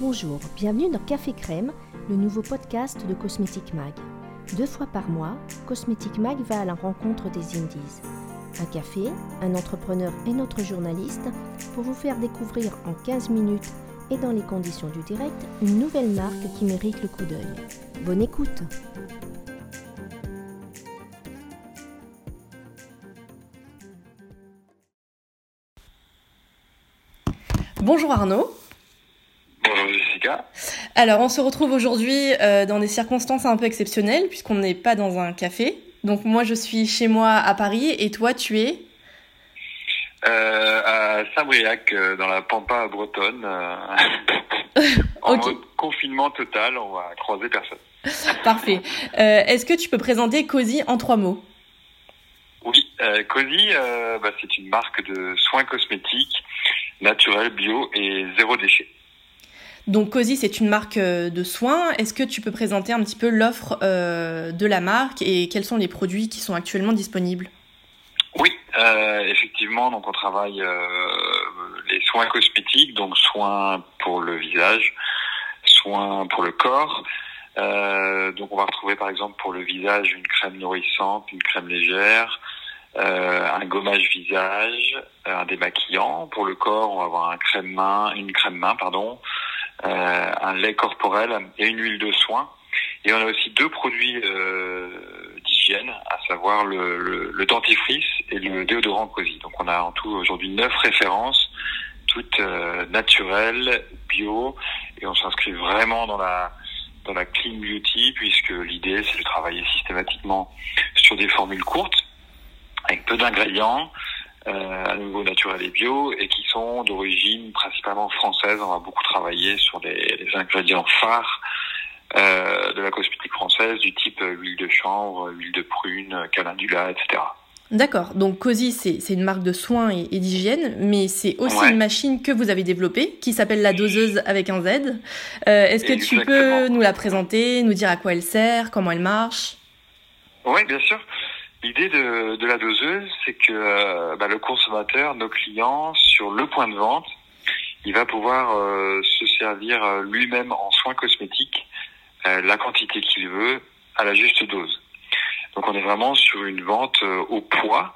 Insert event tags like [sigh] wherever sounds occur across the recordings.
Bonjour, bienvenue dans Café Crème, le nouveau podcast de Cosmetic Mag. Deux fois par mois, Cosmetic Mag va à la rencontre des indies. Un café, un entrepreneur et notre journaliste pour vous faire découvrir en 15 minutes et dans les conditions du direct une nouvelle marque qui mérite le coup d'œil. Bonne écoute Bonjour Arnaud. Alors, on se retrouve aujourd'hui euh, dans des circonstances un peu exceptionnelles, puisqu'on n'est pas dans un café. Donc, moi, je suis chez moi à Paris, et toi, tu es? Euh, À Saint-Briac, euh, dans la Pampa bretonne. [laughs] en mode confinement total, on va croiser personne. Parfait. Est-ce que tu peux présenter Cozy en trois mots? Oui, Cozy, bah, c'est une marque de soins cosmétiques naturels, bio et zéro déchet. Donc Cozy, c'est une marque euh, de soins. Est-ce que tu peux présenter un petit peu l'offre euh, de la marque et quels sont les produits qui sont actuellement disponibles? Oui, euh, effectivement. Donc on travaille les soins cosmétiques, donc soins pour le visage, soins pour le corps. donc on va retrouver par exemple pour le visage une crème nourrissante, une crème légère, un gommage visage, un démaquillant. Pour le corps, on va avoir un crème main, une crème main, pardon, un lait corporel et une huile de soin. Et on a aussi deux produits euh, d'hygiène, à savoir le, le, dentifrice et le déodorant Cozy. Donc on a en tout aujourd'hui neuf références, toutes euh, naturelles, bio, et on s'inscrit vraiment dans la dans la clean beauty puisque l'idée c'est de travailler systématiquement sur des formules courtes avec peu d'ingrédients euh, à nouveau naturel et bio, et qui sont d'origine principalement française. On va beaucoup travailler sur les, ingrédients phares euh, de la cosmétique française, du type huile de chanvre, huile de prune, calendula, etc. D'accord. Donc Cozy, c'est une marque de soins et, d'hygiène, mais c'est aussi une machine que vous avez développée qui s'appelle la doseuse avec un Z. Euh, Est-ce que tu peux nous la présenter, nous dire à quoi elle sert, comment elle marche? Oui, bien sûr. L'idée de, de, la doseuse, c'est que euh, bah, le consommateur, nos clients, sur le point de vente, il va pouvoir euh, se servir euh, lui-même en soins cosmétiques la quantité qu'il veut à la juste dose. Donc on est vraiment sur une vente au poids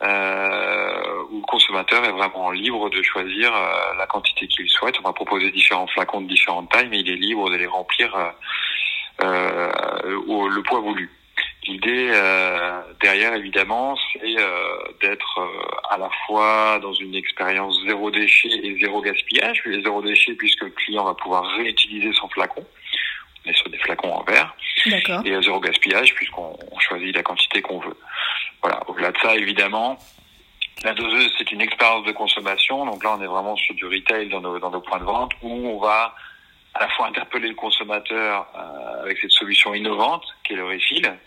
où le consommateur est vraiment libre de choisir la quantité qu'il souhaite. On va proposer différents flacons de différentes tailles, mais il est libre de les remplir au, le poids voulu. L'idée euh, derrière, évidemment, c'est euh, d'être euh, à la fois dans une expérience zéro déchet et zéro gaspillage. Les zéro déchet puisque le client va pouvoir réutiliser son flacon. On est sur des flacons en verre. Et zéro gaspillage puisqu'on choisit la quantité qu'on veut. Voilà. Au-delà de ça, évidemment, la doseuse, c'est une expérience de consommation. Donc là, on est vraiment sur du retail dans nos, dans nos points de vente où on va à la fois interpeller le consommateur avec cette solution innovante qui est le refill,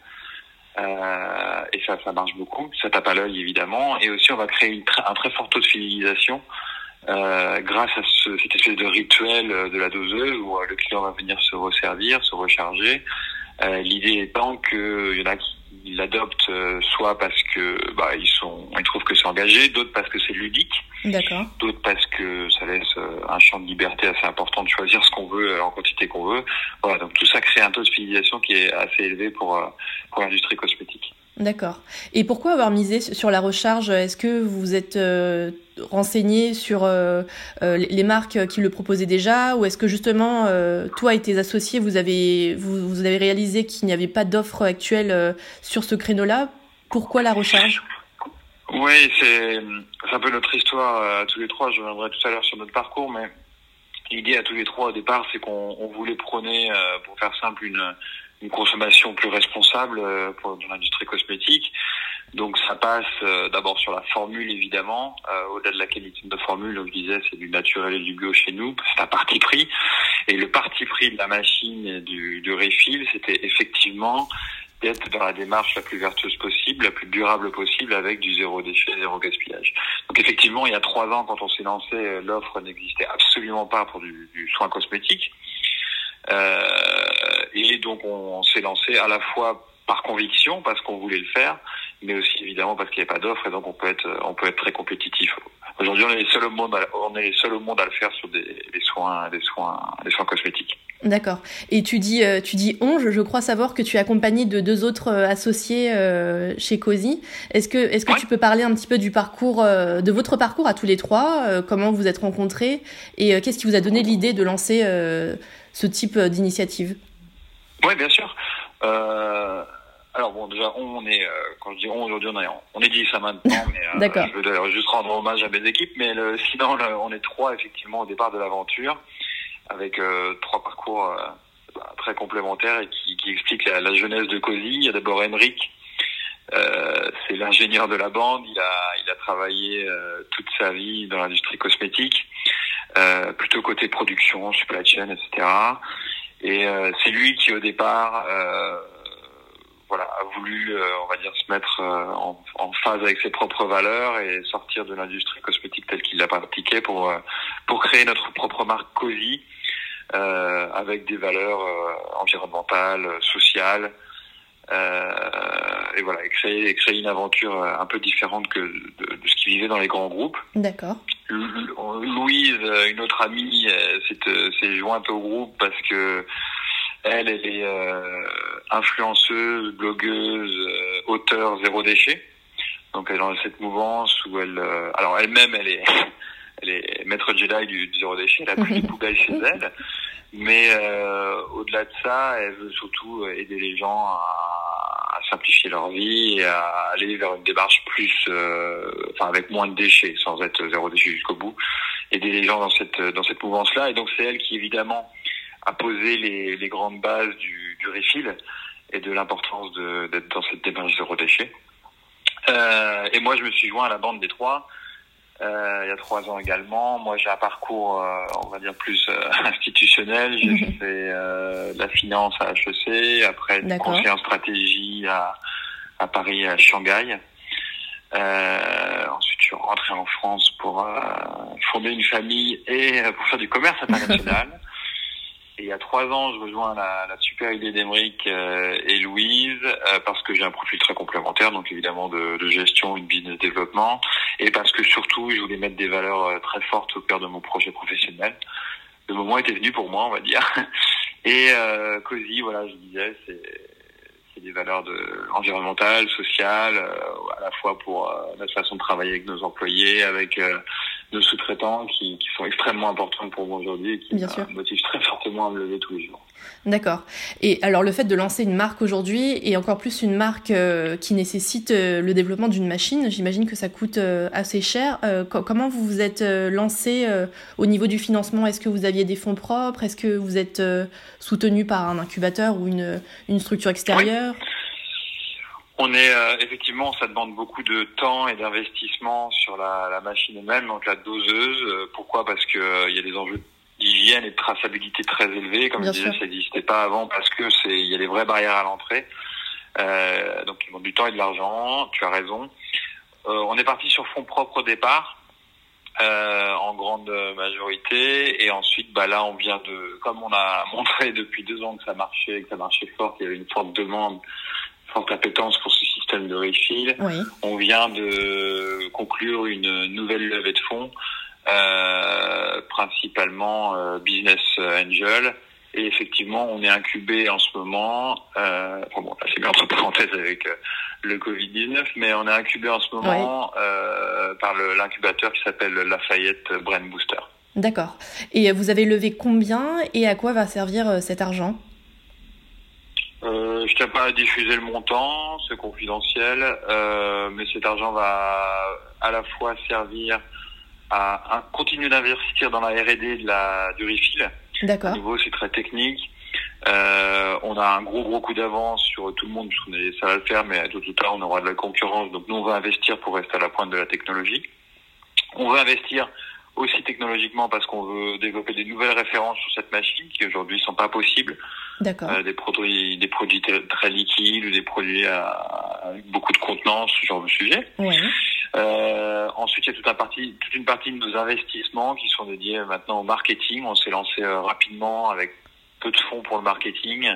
euh, et ça, ça marche beaucoup. Ça tape à l'œil évidemment. Et aussi, on va créer un très fort taux de fidélisation euh, grâce à ce, cette espèce de rituel de la doseuse où euh, le client va venir se resservir, se recharger. Euh, L'idée étant qu'il y en a qui l'adoptent euh, soit parce que bah, ils sont, ils trouvent que c'est engagé, d'autres parce que c'est ludique, d'autres parce que ça laisse euh, un champ de liberté assez important de choisir ce qu'on veut en quantité qu'on veut. Voilà, donc tout ça crée un taux de fidélisation qui est assez élevé pour pour l'industrie cosmétique. D'accord. Et pourquoi avoir misé sur la recharge? Est-ce que vous êtes euh, renseigné sur euh, euh, les marques qui le proposaient déjà? Ou est-ce que justement toi et tes associés vous avez vous, vous avez réalisé qu'il n'y avait pas d'offre actuelle sur ce créneau-là? Pourquoi la recharge? Oui, c'est un peu notre histoire à tous les trois. Je reviendrai tout à l'heure sur notre parcours, mais l'idée à tous les trois au départ, c'est qu'on voulait prôner, pour faire simple, une une consommation plus responsable euh, pour dans l'industrie cosmétique. Donc ça passe euh, d'abord sur la formule évidemment, euh, au-delà de la qualité de formule, comme je disais, c'est du naturel et du bio chez nous, c'est un parti pris. Et le parti pris de la machine et du, du refill, c'était effectivement d'être dans la démarche la plus vertueuse possible, la plus durable possible, avec du zéro déchet, zéro gaspillage. Donc effectivement, il y a trois ans, quand on s'est lancé, l'offre n'existait absolument pas pour du, du soin cosmétique. Euh, et donc on, s'est lancé à la fois par conviction parce qu'on voulait le faire, mais aussi évidemment parce qu'il n'y avait pas d'offre et donc on peut être on peut être très compétitif. Aujourd'hui, on est les seuls au monde, à, on est les seuls au monde à le faire sur des, soins, des soins, des soins cosmétiques. D'accord. Et tu dis, euh, tu dis on, je, crois savoir que tu es accompagné de deux autres euh, associés euh, chez COSI. Est-ce que, est-ce que tu peux parler un petit peu du parcours, de votre parcours à tous les trois Comment vous êtes rencontrés Et qu'est-ce qui vous a donné l'idée de lancer ce type d'initiative? Oui, bien sûr. alors bon, déjà, on est, quand je dis on aujourd'hui, on est, on est dit ça maintenant, [laughs] mais je veux juste rendre hommage à mes équipes. Mais le, sinon, on est trois effectivement au départ de l'aventure avec euh, trois parcours euh, très complémentaires et qui, qui expliquent la, la, jeunesse de Cozy. Il y a d'abord Emric, euh, c'est l'ingénieur de la bande. Il a, il a travaillé euh, toute sa vie dans l'industrie cosmétique, euh, plutôt côté production, supply chain, etc. Et c'est lui qui, au départ, voilà, a voulu, on va dire, se mettre en, en, phase avec ses propres valeurs et sortir de l'industrie cosmétique telle qu'il l'a pratiquée pour pour créer notre propre marque Cozy euh, avec des valeurs euh, environnementales, sociales, euh, et voilà, et créer, créer une aventure un peu différente que de, de ce qui vivait dans les grands groupes. D'accord. Louise, une autre amie, s'est jointe au groupe parce que elle, elle est influenceuse, blogueuse, auteur zéro déchet. Donc elle est dans cette mouvance où elle, alors elle-même, elle est [laughs] elle est maître Jedi du, zéro déchet, elle a plus de poubelles chez elle. Mais euh, au-delà de ça, elle veut surtout aider les gens à, simplifier leur vie et à aller vers une démarche plus, euh, enfin avec moins de déchets, sans être zéro déchet jusqu'au bout. Aider les gens dans cette dans cette mouvance-là. Et donc c'est elle qui évidemment a posé les, les grandes bases du, du refill et de l'importance d'être dans cette démarche zéro déchet. Euh, et moi, je me suis joint à la bande des trois euh, il y a trois ans également. Moi, j'ai un parcours, euh, on va dire, plus euh, [laughs] institutionnel. J'ai mhm. fait la finance à HEC, après du conseil en stratégie à, à Paris, à Shanghai. ensuite, je suis rentré en France pour fonder une famille et pour faire du commerce [laughs] international. Et il y a trois ans, je rejoins la, la super idée d'Emeric euh, et Louise euh, parce que j'ai un profil très complémentaire, donc évidemment de, de, gestion et de business développement, et parce que surtout, je voulais mettre des valeurs euh, très fortes au cœur de mon projet professionnel. Le moment était venu pour moi, on va dire. [laughs] Et euh, Cozy, voilà, je disais, c'est des valeurs de, environnementales, sociales, à la fois pour notre façon de travailler avec nos employés, avec de sous-traitants qui, qui, sont extrêmement importantes pour moi aujourd'hui et qui me motivent très fortement à me lever tous les jours. D'accord. Et alors le fait de lancer une marque aujourd'hui et encore plus une marque euh, qui nécessite euh, le développement d'une machine, j'imagine que ça coûte euh, assez cher. comment vous vous êtes lancé au niveau du financement? Est-ce que vous aviez des fonds propres? Est-ce que vous êtes soutenu par un incubateur ou une, une structure extérieure? On est euh, effectivement, ça demande beaucoup de temps et d'investissement sur la, la machine elle-même, donc la doseuse. Euh, pourquoi? Parce que euh, il y a des enjeux d'hygiène et de traçabilité très élevés. Comme je disais, ça n'existait pas avant parce que c'est il y a des vraies barrières à l'entrée. donc il demande du temps et de l'argent. Tu as raison. on est parti sur fonds propres au départ. en grande majorité et ensuite bah là on vient de comme on a [laughs] montré depuis deux ans que ça marchait que ça marchait fort qu'il y avait une forte demande forte appétence pour ce système de refill. On vient de conclure une nouvelle levée de fonds, euh, principalement euh, Business Angel. Et effectivement, on est incubé en ce moment. Euh, bon, là, c'est bien entre parenthèses avec euh, le Covid-19, mais on est incubé en ce moment par l'incubateur qui s'appelle Lafayette Brain Booster. D'accord. Et vous avez levé combien et à quoi va servir cet argent? Euh, je tiens pas à diffuser le montant, c'est confidentiel, euh, mais cet argent va à la fois servir à, continuer d'investir dans la R&D de la du refill. D'accord. À nouveau, c'est très technique. Euh, on a un gros gros coup d'avance sur tout le monde puisqu'on est ça va le faire, mais tout ou tard on aura de la concurrence. Donc nous on va investir pour rester à la pointe de la technologie. On va investir aussi technologiquement parce qu'on veut développer des nouvelles références sur cette machine qui aujourd'hui sont pas possibles. Euh, des produits, des produits très liquides ou des produits avec beaucoup de contenance, ce genre de sujet. Oui. Euh, ensuite, il y a toute, une partie, toute une partie de nos investissements qui sont dédiés maintenant au marketing. On s'est lancé euh, rapidement avec peu de fonds pour le marketing.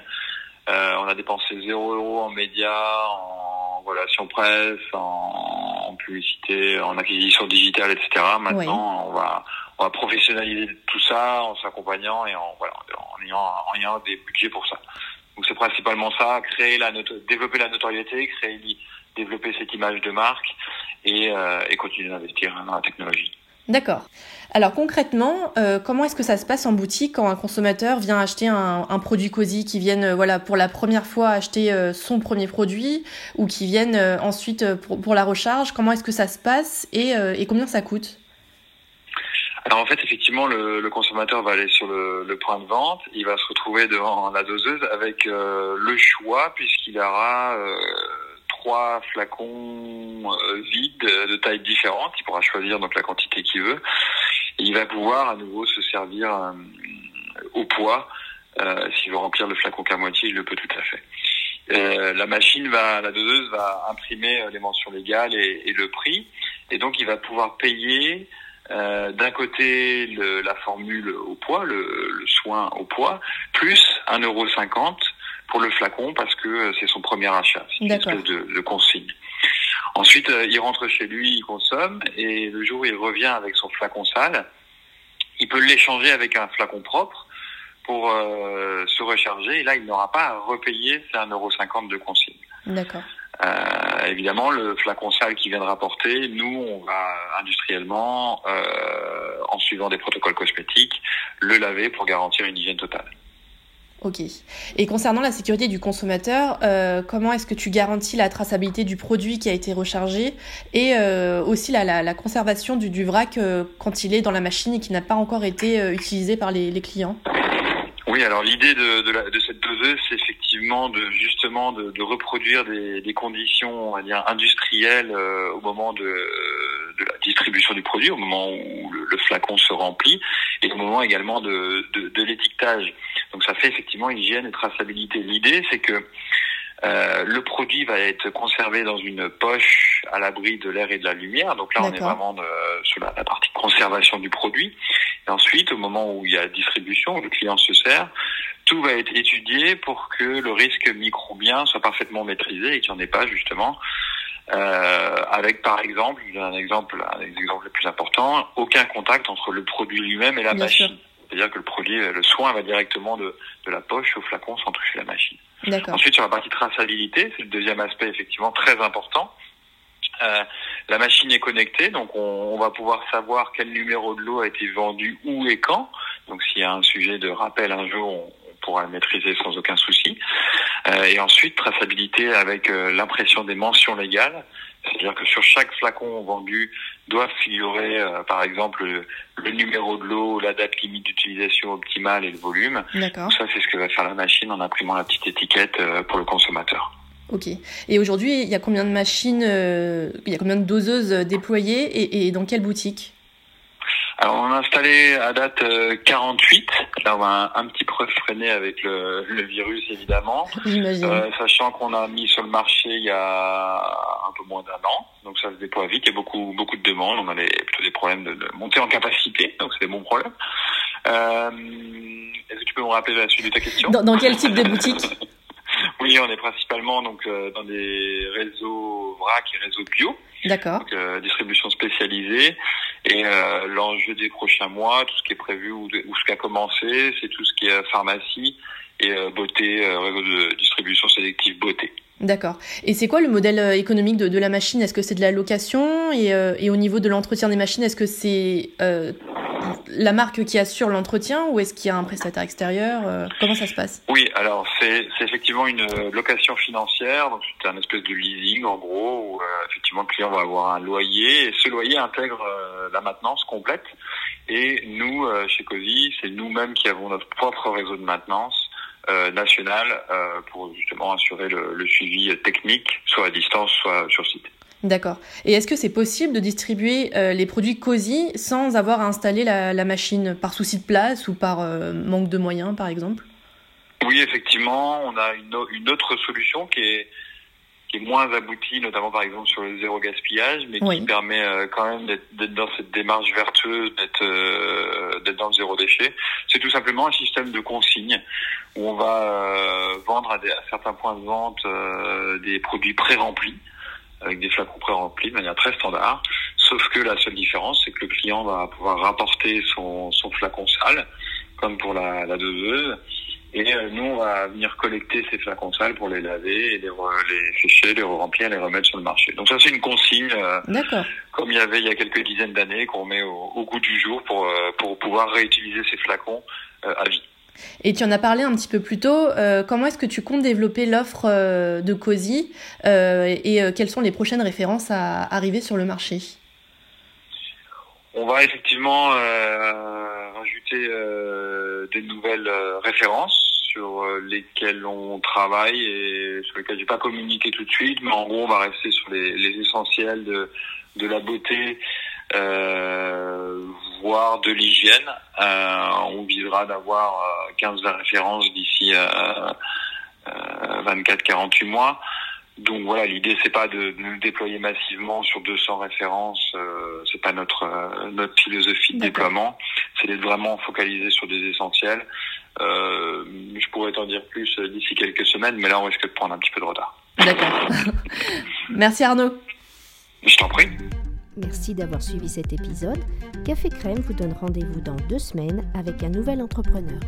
Euh, on a dépensé 0 euros en médias, en relations presse, en, en publicité, en acquisition digitale, etc. Maintenant, on va on va professionnaliser tout ça en s'accompagnant et en, voilà, en, en ayant des budgets pour ça. Donc c'est principalement ça, créer la développer la notoriété, créer, développer cette image de marque et, euh, et continuer d'investir dans la technologie. D'accord. Alors concrètement, euh, comment est-ce que ça se passe en boutique quand un consommateur vient acheter un, produit Cozy, qui vienne euh, voilà pour la première fois acheter son premier produit ou qui viennent ensuite pour, pour, la recharge? Comment est-ce que ça se passe et, et combien ça coûte? Alors en fait, effectivement, le, le, consommateur va aller sur le, le, point de vente, il va se retrouver devant la doseuse avec le choix puisqu'il aura trois flacons euh, vides de tailles différentes. Il pourra choisir donc la quantité qu'il veut. Et il va pouvoir à nouveau se servir euh, au poids. Euh, S'il veut remplir le flacon qu'à moitié, il le peut tout à fait. Euh, la machine va, la doseuse va imprimer les mentions légales et, et, le prix, et donc il va pouvoir payer euh, d'un côté le, la formule au poids, le, le soin au poids, plus 1,50€ pour le flacon parce que euh, c'est son premier achat. C'est une espèce de, de, consigne. Ensuite, euh, il rentre chez lui, il consomme, et le jour où il revient avec son flacon sale, il peut l'échanger avec un flacon propre pour euh, se recharger, et là, il n'aura pas à repayer ses 1,50€ de consigne. D'accord. Euh, évidemment, le flacon sale qui vient de rapporter, nous, on va industriellement, euh, en suivant des protocoles cosmétiques, le laver pour garantir une hygiène totale. Ok. Et concernant la sécurité du consommateur, euh, comment est-ce que tu garantis la traçabilité du produit qui a été rechargé et euh, aussi la, la, la, conservation du, du vrac euh, quand il est dans la machine et qui n'a pas encore été euh, utilisé par les, les clients? Oui, alors l'idée de, de, de, cette doseuse, c'est effectivement de justement de, de reproduire des, des, conditions, dire, industrielles euh, au moment de, de, la distribution du produit, au moment où le, le, flacon se remplit, et au moment également de, de l'étiquetage. Donc ça fait effectivement hygiène et traçabilité. L'idée, c'est que euh, le produit va être conservé dans une poche à l'abri de l'air et de la lumière. Donc là, on est vraiment de, sur la, la, partie conservation du produit. Et ensuite, au moment où il y a distribution, où le client se sert, tout va être étudié pour que le risque microbien soit parfaitement maîtrisé et qu'il n'y en ait pas justement. Euh, avec par exemple, un exemple, un exemple le plus important, aucun contact entre le produit lui-même et la Bien machine. Sûr. C'est-à-dire que le produit, le soin va directement de, de la poche au flacon sans toucher la machine. Ensuite, sur la partie traçabilité, c'est le deuxième aspect effectivement très important. Euh, la machine est connectée, donc on, on, va pouvoir savoir quel numéro de lot a été vendu où et quand. Donc s'il y a un sujet de rappel un jour, on, on pourra le maîtriser sans aucun souci. Euh, et ensuite, traçabilité avec euh, l'impression des mentions légales. C'est-à-dire que sur chaque flacon vendu doit figurer, euh, par exemple, le, le, numéro de l'eau, la date limite d'utilisation optimale et le volume. D'accord. Ça, c'est ce que va faire la machine en imprimant la petite étiquette euh, pour le consommateur. Ok. Et aujourd'hui, il y a combien de machines, euh, il y a combien de doseuses déployées et, et dans quelle boutique? Alors on a installé à date euh, 48. Là on va un, un, petit peu freiner avec le, le virus évidemment. Euh, sachant qu'on a mis sur le marché il y a un peu moins d'un an. Donc ça se déploie vite. Il y a beaucoup beaucoup de demandes. On avait plutôt des problèmes de, de montée en capacité. Donc c'est des bons problèmes. Euh, Est-ce que tu peux me rappeler la suite de ta question? Dans, dans quel type de boutique? [laughs] Oui, on est principalement donc euh, dans des réseaux vrac et réseaux bio. D'accord. Donc, euh, distribution spécialisée. Et euh, l'enjeu des prochains mois, tout ce qui est prévu ou, de, ou ce qui a commencé, c'est tout ce qui est pharmacie et beauté, réseau de distribution sélective beauté. D'accord. Et c'est quoi le modèle économique de, de la machine? Est-ce que c'est de la location? Et, et, au niveau de l'entretien des machines, est-ce que c'est la marque qui assure l'entretien ou est-ce qu'il y a un prestataire extérieur Comment ça se passe? Oui, alors c'est effectivement une location financière, donc c'est un espèce de leasing en gros, où effectivement le client va avoir un loyer et ce loyer intègre la maintenance complète. Et nous, chez COSI, c'est nous-mêmes qui avons notre propre réseau de maintenance euh, national euh, pour justement assurer le, le, suivi technique, soit à distance, soit sur site. D'accord. Et est-ce que c'est possible de distribuer euh, les produits COSI sans avoir à installer la, la machine par souci de place ou par euh, manque de moyens, par exemple? Oui, effectivement, on a une, une autre solution qui est qui est moins abouti, notamment par exemple sur le zéro gaspillage, mais oui. qui permet euh, quand même d'être dans cette démarche vertueuse, d'être dans le zéro déchet. C'est tout simplement un système de consigne où on va vendre à, des, à, certains points de vente des produits pré-remplis. Avec des flacons pré-remplis de manière très standard. Sauf que la seule différence, c'est que le client va pouvoir rapporter son, son flacon sale, comme pour la, la doseuse. Et euh, nous, on va venir collecter ces flacons sales pour les laver et les, les sécher, les remplir, les remettre sur le marché. Donc ça, c'est une consigne, euh, comme il y avait il y a quelques dizaines d'années, qu'on met au, au, goût du jour pour, euh, pour pouvoir réutiliser ces flacons à vie. Et tu en as parlé un petit peu plus tôt. Euh, comment est-ce que tu comptes développer l'offre euh, de COSI euh, et quelles sont les prochaines références à arriver sur le marché? On va effectivement rajouter des nouvelles références sur lesquelles on travaille et sur lesquelles je vais pas communiquer tout de suite, mais en gros on va rester sur les, essentiels de, la beauté, voire de l'hygiène. Euh, on visera d'avoir 15 euh, références d'ici 24-48 mois. Donc voilà, l'idée c'est pas de, nous déployer massivement sur 200 références, euh, c'est pas notre notre philosophie de déploiement, c'est d'être vraiment focalisé sur des essentiels. Euh, je pourrais t'en dire plus d'ici quelques semaines, mais là on risque de prendre un petit peu de retard. D'accord. [laughs] Merci Arnaud. Je t'en prie. Merci d'avoir suivi cet épisode. Café Crème vous donne rendez-vous dans deux semaines avec un nouvel entrepreneur.